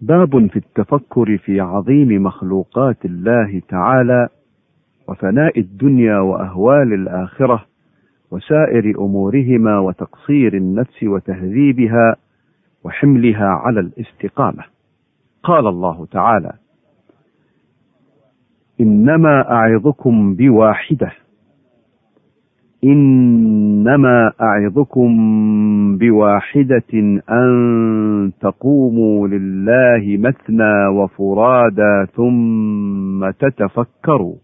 باب في التفكر في عظيم مخلوقات الله تعالى وفناء الدنيا وأهوال الآخرة وسائر أمورهما وتقصير النفس وتهذيبها وحملها على الاستقامة. قال الله تعالى إنما أعظكم بواحدة. إنما أعظكم بواحدة أن تقوموا لله مثنى وفرادى ثم تتفكروا.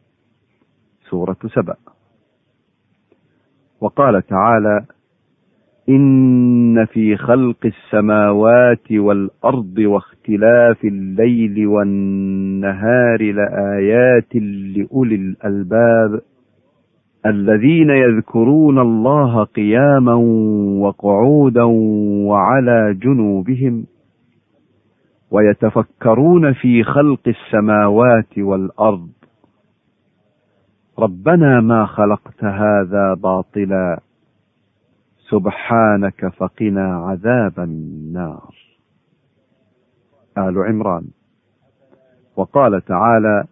سورة سبأ. وقال تعالى إن في خلق السماوات والأرض واختلاف الليل والنهار لآيات لأولي الألباب. الذين يذكرون الله قياما وقعودا وعلى جنوبهم ويتفكرون في خلق السماوات والأرض. ربنا ما خلقت هذا باطلا سبحانك فقنا عذاب النار. آل عمران. وقال تعالى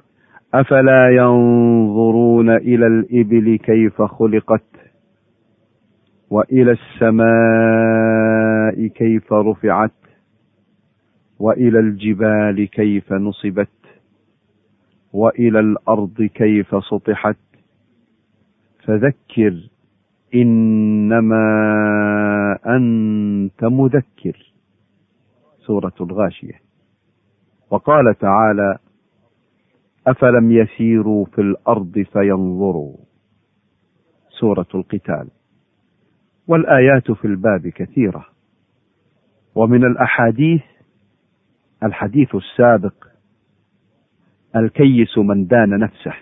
أفلا ينظرون إلى الإبل كيف خلقت وإلى السماء كيف رفعت وإلى الجبال كيف نصبت وإلى الأرض كيف سطحت فذكر إنما أنت مذكر. سورة الغاشية. وقال تعالى أفلم يسيروا في الأرض فينظروا. سورة القتال. والآيات في الباب كثيرة. ومن الأحاديث الحديث السابق الكيس من دان نفسه.